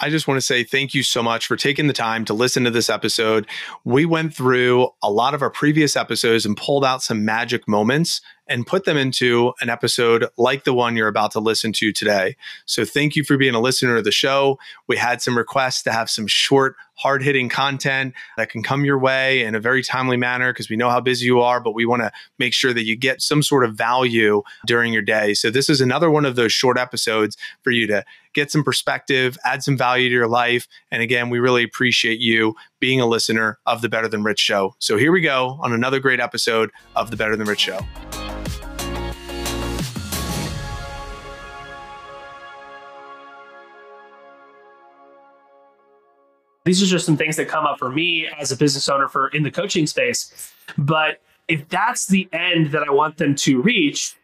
I just want to say thank you so much for taking the time to listen to this episode. We went through a lot of our previous episodes and pulled out some magic moments and put them into an episode like the one you're about to listen to today. So thank you for being a listener of the show. We had some requests to have some short, hard hitting content that can come your way in a very timely manner because we know how busy you are, but we want to make sure that you get some sort of value during your day. So this is another one of those short episodes for you to get some perspective, add some value to your life. And again, we really appreciate you being a listener of the Better Than Rich show. So here we go on another great episode of the Better Than Rich show. These are just some things that come up for me as a business owner for in the coaching space. But if that's the end that I want them to reach,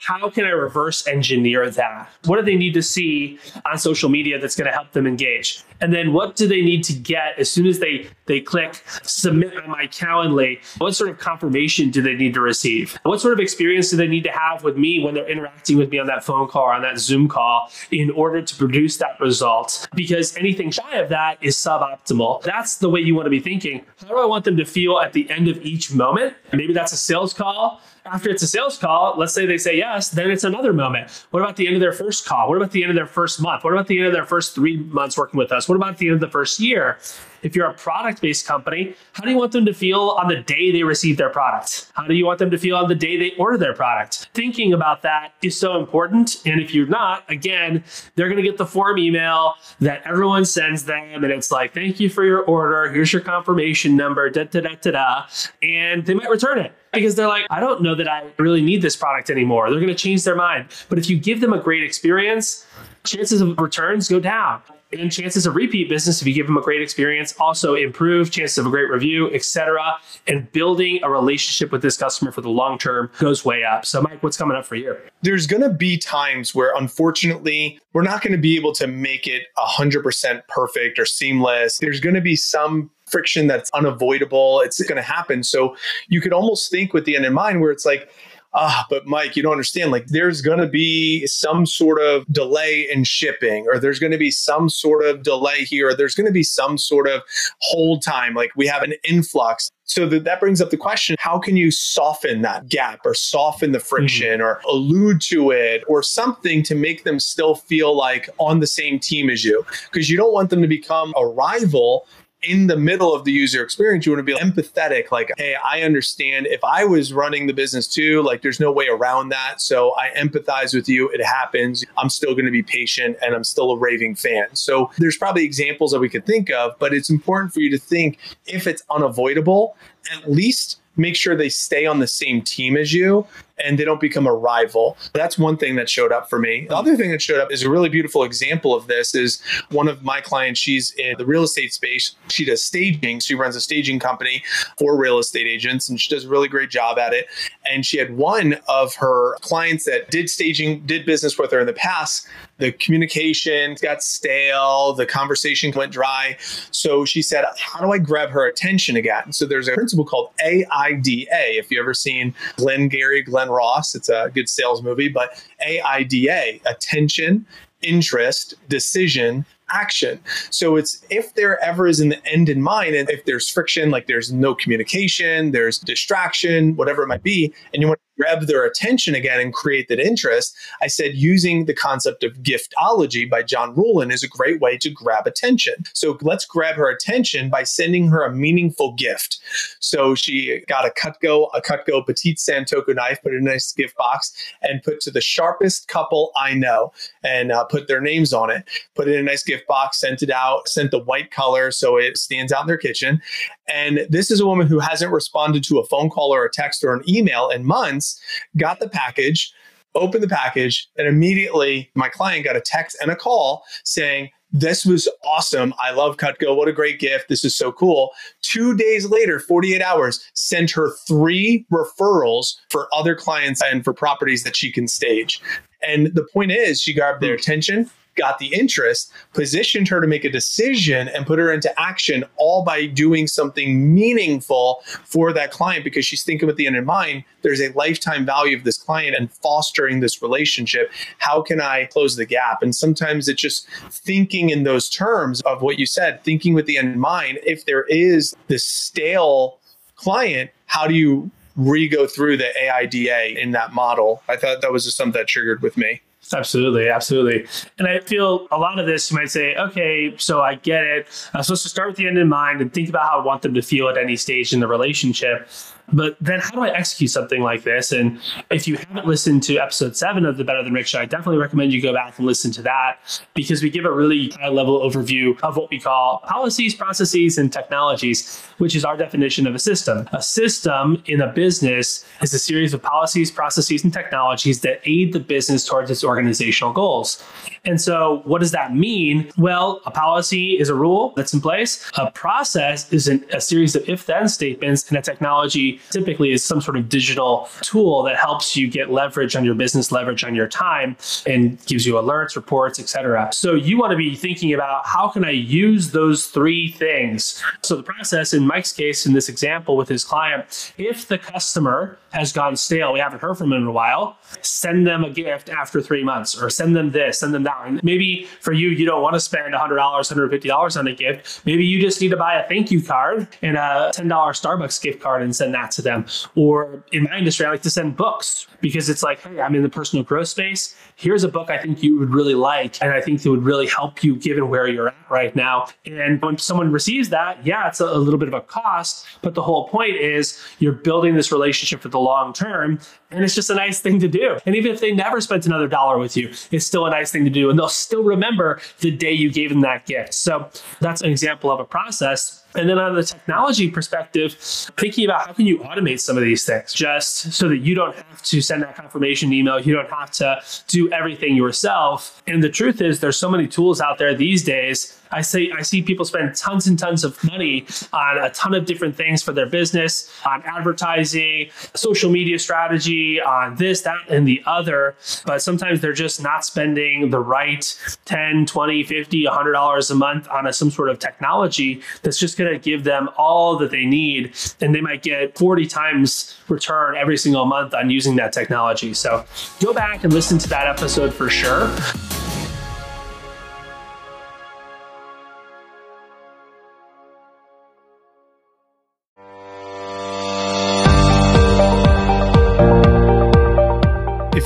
how can I reverse engineer that? What do they need to see on social media that's going to help them engage? And then what do they need to get as soon as they they click submit on my Calendly? What sort of confirmation do they need to receive? What sort of experience do they need to have with me when they're interacting with me on that phone call or on that Zoom call in order to produce that result? Because anything shy of that is suboptimal. That's the way you want to be thinking. How do I want them to feel at the end of each moment? Maybe that's a sales call after it's a sales call, let's say they say yes, then it's another moment. What about the end of their first call? What about the end of their first month? What about the end of their first three months working with us? What about the end of the first year? If you're a product based company, how do you want them to feel on the day they receive their product? How do you want them to feel on the day they order their product? Thinking about that is so important. And if you're not, again, they're going to get the form email that everyone sends them. And it's like, thank you for your order. Here's your confirmation number, da da da da da. And they might return it because they're like, I don't know that I really need this product anymore. They're going to change their mind. But if you give them a great experience, chances of returns go down and chances of repeat business if you give them a great experience also improve chances of a great review etc and building a relationship with this customer for the long term goes way up. So mike what's coming up for you? There's going to be times where unfortunately we're not going to be able to make it 100% perfect or seamless. There's going to be some friction that's unavoidable. It's going to happen. So you could almost think with the end in mind where it's like ah, but Mike, you don't understand. Like, there's going to be some sort of delay in shipping, or there's going to be some sort of delay here, or there's going to be some sort of hold time. Like, we have an influx. So that, that brings up the question how can you soften that gap or soften the friction mm-hmm. or allude to it or something to make them still feel like on the same team as you? Because you don't want them to become a rival in the middle of the user experience, you want to be empathetic. Like, hey, I understand if I was running the business too, like there's no way around that. So I empathize with you. It happens. I'm still going to be patient and I'm still a raving fan. So there's probably examples that we could think of, but it's important for you to think if it's unavoidable, at least make sure they stay on the same team as you and they don't become a rival. That's one thing that showed up for me. The other thing that showed up is a really beautiful example of this is one of my clients, she's in the real estate space. She does staging. She runs a staging company for real estate agents and she does a really great job at it. And she had one of her clients that did staging, did business with her in the past. The communication got stale, the conversation went dry. So she said, How do I grab her attention again? So there's a principle called AIDA. If you ever seen Glenn Gary, Glen Ross. It's a good sales movie, but AIDA, attention, interest, decision, action. So it's if there ever is an end in mind, and if there's friction, like there's no communication, there's distraction, whatever it might be, and you want grab their attention again and create that interest, I said using the concept of giftology by John Ruhlin is a great way to grab attention. So let's grab her attention by sending her a meaningful gift. So she got a Cutco, a Cutco Petite Santoku knife, put in a nice gift box, and put to the sharpest couple I know, and uh, put their names on it. Put it in a nice gift box, sent it out, sent the white color so it stands out in their kitchen. And this is a woman who hasn't responded to a phone call or a text or an email in months, got the package, opened the package, and immediately my client got a text and a call saying, this was awesome. I love Cutco. What a great gift. This is so cool. Two days later, 48 hours, sent her three referrals for other clients and for properties that she can stage. And the point is, she grabbed their hmm. attention, got the interest, positioned her to make a decision and put her into action all by doing something meaningful for that client because she's thinking with the end in mind. There's a lifetime value of this client and fostering this relationship. How can I close the gap? And sometimes it's just thinking in those terms of what you said, thinking with the end in mind. If there is this stale client, how do you re go through the AIDA in that model? I thought that was just something that triggered with me. Absolutely, absolutely. And I feel a lot of this, you might say, okay, so I get it. I'm supposed to start with the end in mind and think about how I want them to feel at any stage in the relationship. But then how do I execute something like this? And if you haven't listened to episode seven of the Better Than Rich Show, I definitely recommend you go back and listen to that because we give a really high level overview of what we call policies, processes, and technologies, which is our definition of a system. A system in a business is a series of policies, processes, and technologies that aid the business towards its organizational goals. And so, what does that mean? Well, a policy is a rule that's in place, a process is an, a series of if then statements, and a technology typically is some sort of digital tool that helps you get leverage on your business, leverage on your time, and gives you alerts, reports, etc. So you want to be thinking about how can I use those three things. So the process in Mike's case, in this example with his client, if the customer has gone stale, we haven't heard from him in a while, send them a gift after three months, or send them this, send them that. And maybe for you, you don't want to spend $100, $150 on a gift. Maybe you just need to buy a thank you card and a $10 Starbucks gift card and send that to them. Or in my industry, I like to send books because it's like, hey, I'm in the personal growth space. Here's a book I think you would really like, and I think it would really help you given where you're at right now. And when someone receives that, yeah, it's a, a little bit of a cost, but the whole point is you're building this relationship for the long term. And it's just a nice thing to do. And even if they never spent another dollar with you, it's still a nice thing to do. And they'll still remember the day you gave them that gift. So that's an example of a process and then on the technology perspective, thinking about how can you automate some of these things just so that you don't have to send that confirmation email, you don't have to do everything yourself. And the truth is there's so many tools out there these days I see I see people spend tons and tons of money on a ton of different things for their business, on advertising, social media strategy, on this, that, and the other. But sometimes they're just not spending the right 10, 20, 50, 100 dollars a month on a, some sort of technology that's just going to give them all that they need. And they might get 40 times return every single month on using that technology. So go back and listen to that episode for sure.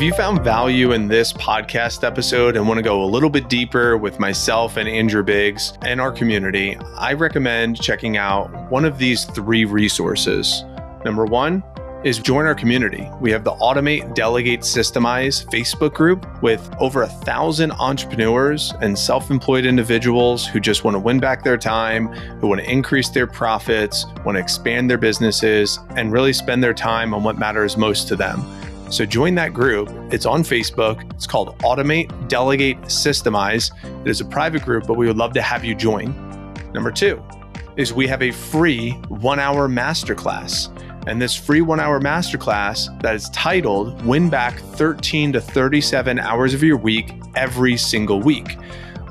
You found value in this podcast episode and want to go a little bit deeper with myself and Andrew Biggs and our community, I recommend checking out one of these three resources. Number one is join our community. We have the Automate, Delegate, Systemize Facebook group with over a thousand entrepreneurs and self employed individuals who just want to win back their time, who want to increase their profits, want to expand their businesses, and really spend their time on what matters most to them. So join that group. It's on Facebook. It's called Automate, Delegate, Systemize. It is a private group, but we would love to have you join. Number two is we have a free one hour masterclass. And this free one hour masterclass that is titled Win Back 13 to 37 Hours of Your Week Every Single Week.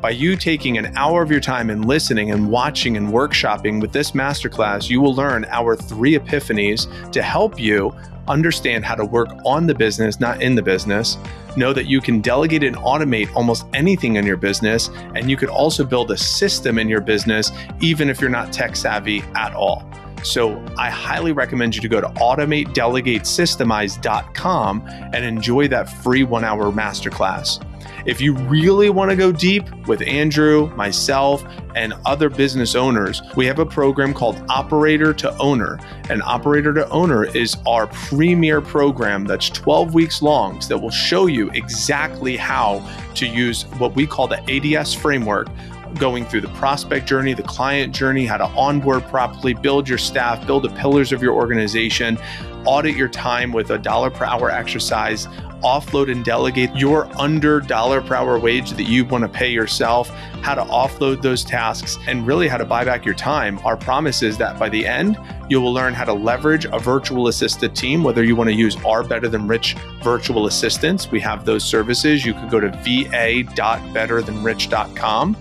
By you taking an hour of your time and listening and watching and workshopping with this masterclass, you will learn our three epiphanies to help you understand how to work on the business, not in the business. Know that you can delegate and automate almost anything in your business. And you could also build a system in your business, even if you're not tech savvy at all. So I highly recommend you to go to automatedelegatesystemize.com and enjoy that free one hour masterclass. If you really want to go deep with Andrew, myself, and other business owners, we have a program called Operator to Owner. And Operator to Owner is our premier program that's 12 weeks long that will show you exactly how to use what we call the ADS framework going through the prospect journey, the client journey, how to onboard properly, build your staff, build the pillars of your organization, audit your time with a dollar per hour exercise, offload and delegate your under dollar per hour wage that you want to pay yourself, how to offload those tasks, and really how to buy back your time. Our promise is that by the end, you will learn how to leverage a virtual assisted team, whether you want to use our Better Than Rich virtual assistants. We have those services. You could go to va.betterthanrich.com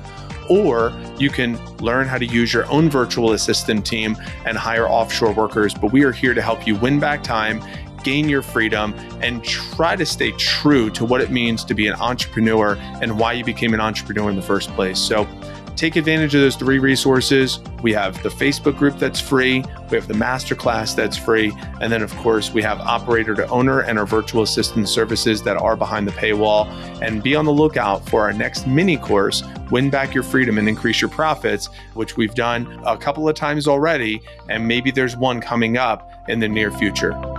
or you can learn how to use your own virtual assistant team and hire offshore workers. But we are here to help you win back time, gain your freedom, and try to stay true to what it means to be an entrepreneur and why you became an entrepreneur in the first place. So, take advantage of those three resources. We have the Facebook group that's free, we have the masterclass that's free, and then, of course, we have operator to owner and our virtual assistant services that are behind the paywall. And be on the lookout for our next mini course, Win Back Your Freedom and Increase Your Profits, which we've done a couple of times already, and maybe there's one coming up in the near future.